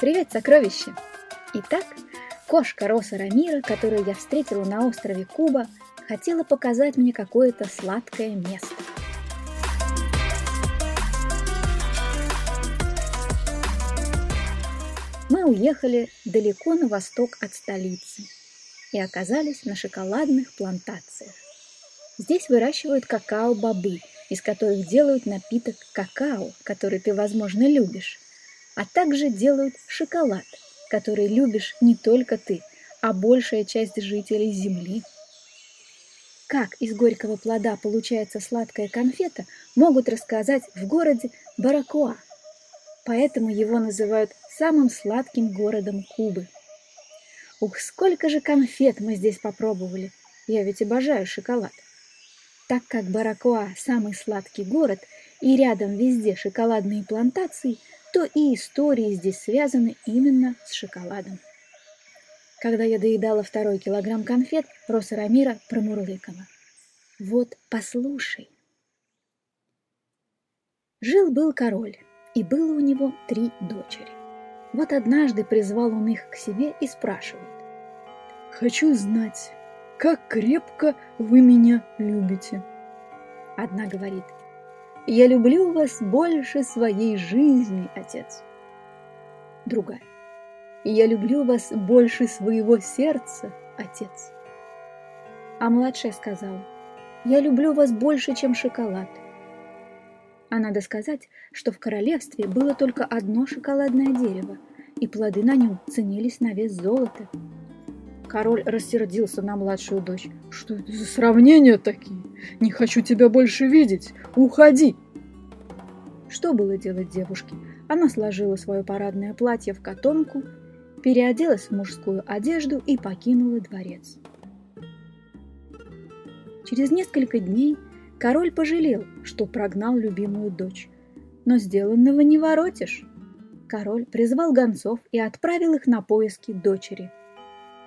Привет, сокровище! Итак, кошка Роса Рамира, которую я встретила на острове Куба, хотела показать мне какое-то сладкое место. Мы уехали далеко на восток от столицы и оказались на шоколадных плантациях. Здесь выращивают какао-бобы, из которых делают напиток какао, который ты, возможно, любишь а также делают шоколад, который любишь не только ты, а большая часть жителей Земли. Как из горького плода получается сладкая конфета, могут рассказать в городе Баракуа. Поэтому его называют самым сладким городом Кубы. Ух, сколько же конфет мы здесь попробовали! Я ведь обожаю шоколад. Так как Баракуа – самый сладкий город, и рядом везде шоколадные плантации, то и истории здесь связаны именно с шоколадом. Когда я доедала второй килограмм конфет, Роса Рамира промурлыкала. «Вот послушай». Жил-был король, и было у него три дочери. Вот однажды призвал он их к себе и спрашивает. «Хочу знать, как крепко вы меня любите?» Одна говорит – я люблю вас больше своей жизни, отец. Другая. Я люблю вас больше своего сердца, отец. А младшая сказала, я люблю вас больше, чем шоколад. А надо сказать, что в королевстве было только одно шоколадное дерево, и плоды на нем ценились на вес золота. Король рассердился на младшую дочь. «Что это за сравнения такие? Не хочу тебя больше видеть! Уходи!» Что было делать девушке? Она сложила свое парадное платье в котомку, переоделась в мужскую одежду и покинула дворец. Через несколько дней король пожалел, что прогнал любимую дочь. Но сделанного не воротишь. Король призвал гонцов и отправил их на поиски дочери –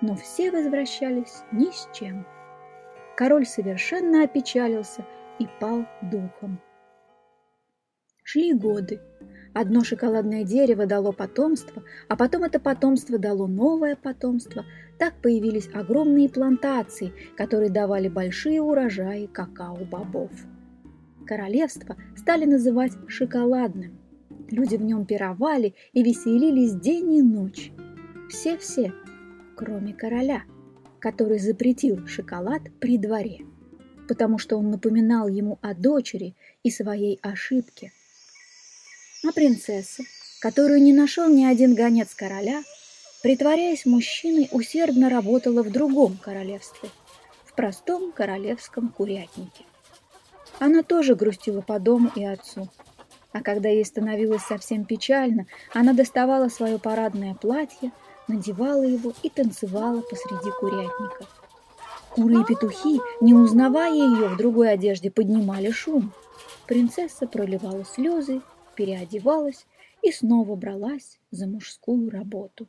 но все возвращались ни с чем. Король совершенно опечалился и пал духом. Шли годы. Одно шоколадное дерево дало потомство, а потом это потомство дало новое потомство. Так появились огромные плантации, которые давали большие урожаи какао-бобов. Королевство стали называть шоколадным. Люди в нем пировали и веселились день и ночь. Все-все кроме короля, который запретил шоколад при дворе, потому что он напоминал ему о дочери и своей ошибке. А принцесса, которую не нашел ни один гонец короля, притворяясь мужчиной, усердно работала в другом королевстве, в простом королевском курятнике. Она тоже грустила по дому и отцу. А когда ей становилось совсем печально, она доставала свое парадное платье, надевала его и танцевала посреди курятника. Куры и петухи, не узнавая ее в другой одежде, поднимали шум. Принцесса проливала слезы, переодевалась и снова бралась за мужскую работу.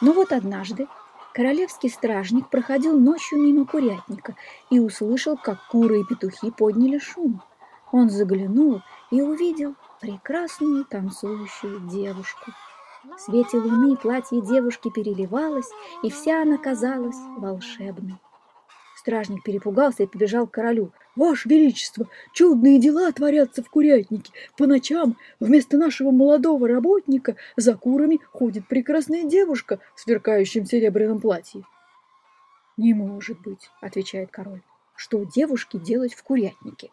Но вот однажды королевский стражник проходил ночью мимо курятника и услышал, как куры и петухи подняли шум. Он заглянул и увидел прекрасную танцующую девушку – в свете луны платье девушки переливалось, и вся она казалась волшебной. Стражник перепугался и побежал к королю. «Ваше Величество, чудные дела творятся в курятнике. По ночам вместо нашего молодого работника за курами ходит прекрасная девушка в сверкающем серебряном платье». «Не может быть», — отвечает король, — «что девушке делать в курятнике?»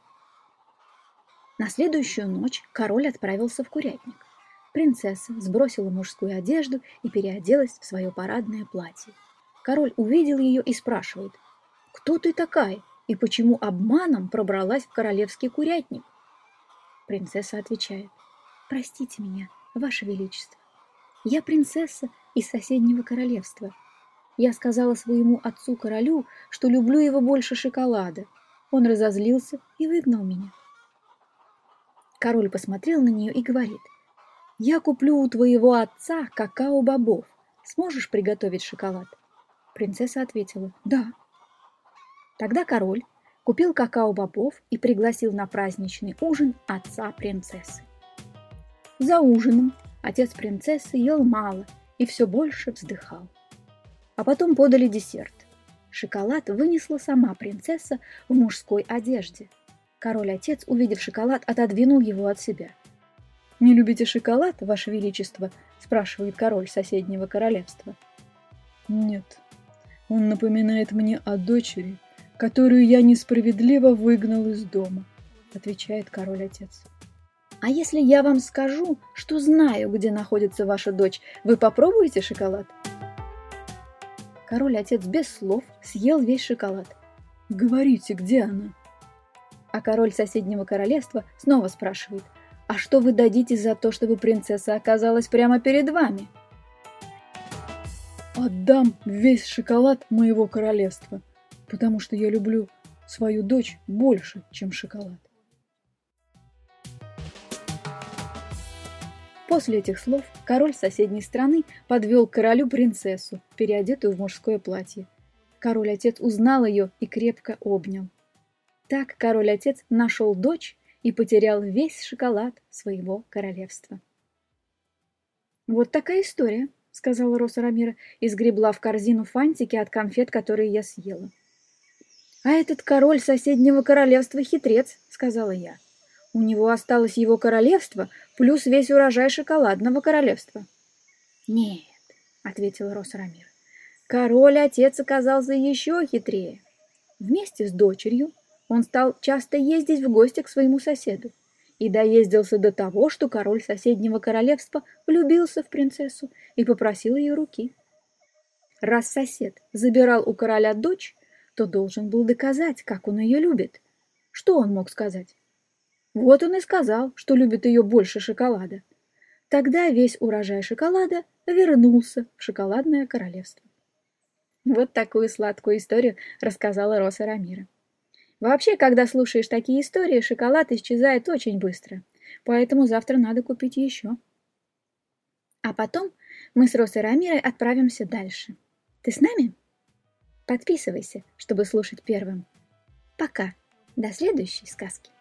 На следующую ночь король отправился в курятник. Принцесса сбросила мужскую одежду и переоделась в свое парадное платье. Король увидел ее и спрашивает, «Кто ты такая и почему обманом пробралась в королевский курятник?» Принцесса отвечает, «Простите меня, Ваше Величество, я принцесса из соседнего королевства. Я сказала своему отцу-королю, что люблю его больше шоколада. Он разозлился и выгнал меня». Король посмотрел на нее и говорит, я куплю у твоего отца какао-бобов. Сможешь приготовить шоколад?» Принцесса ответила «Да». Тогда король купил какао-бобов и пригласил на праздничный ужин отца принцессы. За ужином отец принцессы ел мало и все больше вздыхал. А потом подали десерт. Шоколад вынесла сама принцесса в мужской одежде. Король-отец, увидев шоколад, отодвинул его от себя. «Не любите шоколад, Ваше Величество?» – спрашивает король соседнего королевства. «Нет, он напоминает мне о дочери, которую я несправедливо выгнал из дома», – отвечает король-отец. «А если я вам скажу, что знаю, где находится ваша дочь, вы попробуете шоколад?» Король-отец без слов съел весь шоколад. «Говорите, где она?» А король соседнего королевства снова спрашивает, «А что вы дадите за то, чтобы принцесса оказалась прямо перед вами?» «Отдам весь шоколад моего королевства, потому что я люблю свою дочь больше, чем шоколад». После этих слов король соседней страны подвел к королю принцессу, переодетую в мужское платье. Король-отец узнал ее и крепко обнял. Так король-отец нашел дочь и потерял весь шоколад своего королевства. «Вот такая история», — сказала Роса Рамира и сгребла в корзину фантики от конфет, которые я съела. «А этот король соседнего королевства хитрец», — сказала я. У него осталось его королевство плюс весь урожай шоколадного королевства. «Нет», — ответил Рос Рамир, — «король-отец оказался еще хитрее. Вместе с дочерью он стал часто ездить в гости к своему соседу и доездился до того, что король соседнего королевства влюбился в принцессу и попросил ее руки. Раз сосед забирал у короля дочь, то должен был доказать, как он ее любит. Что он мог сказать? Вот он и сказал, что любит ее больше шоколада. Тогда весь урожай шоколада вернулся в шоколадное королевство. Вот такую сладкую историю рассказала Роса Рамира. Вообще, когда слушаешь такие истории, шоколад исчезает очень быстро, поэтому завтра надо купить еще. А потом мы с Росой Рамирой отправимся дальше. Ты с нами? Подписывайся, чтобы слушать первым. Пока. До следующей сказки.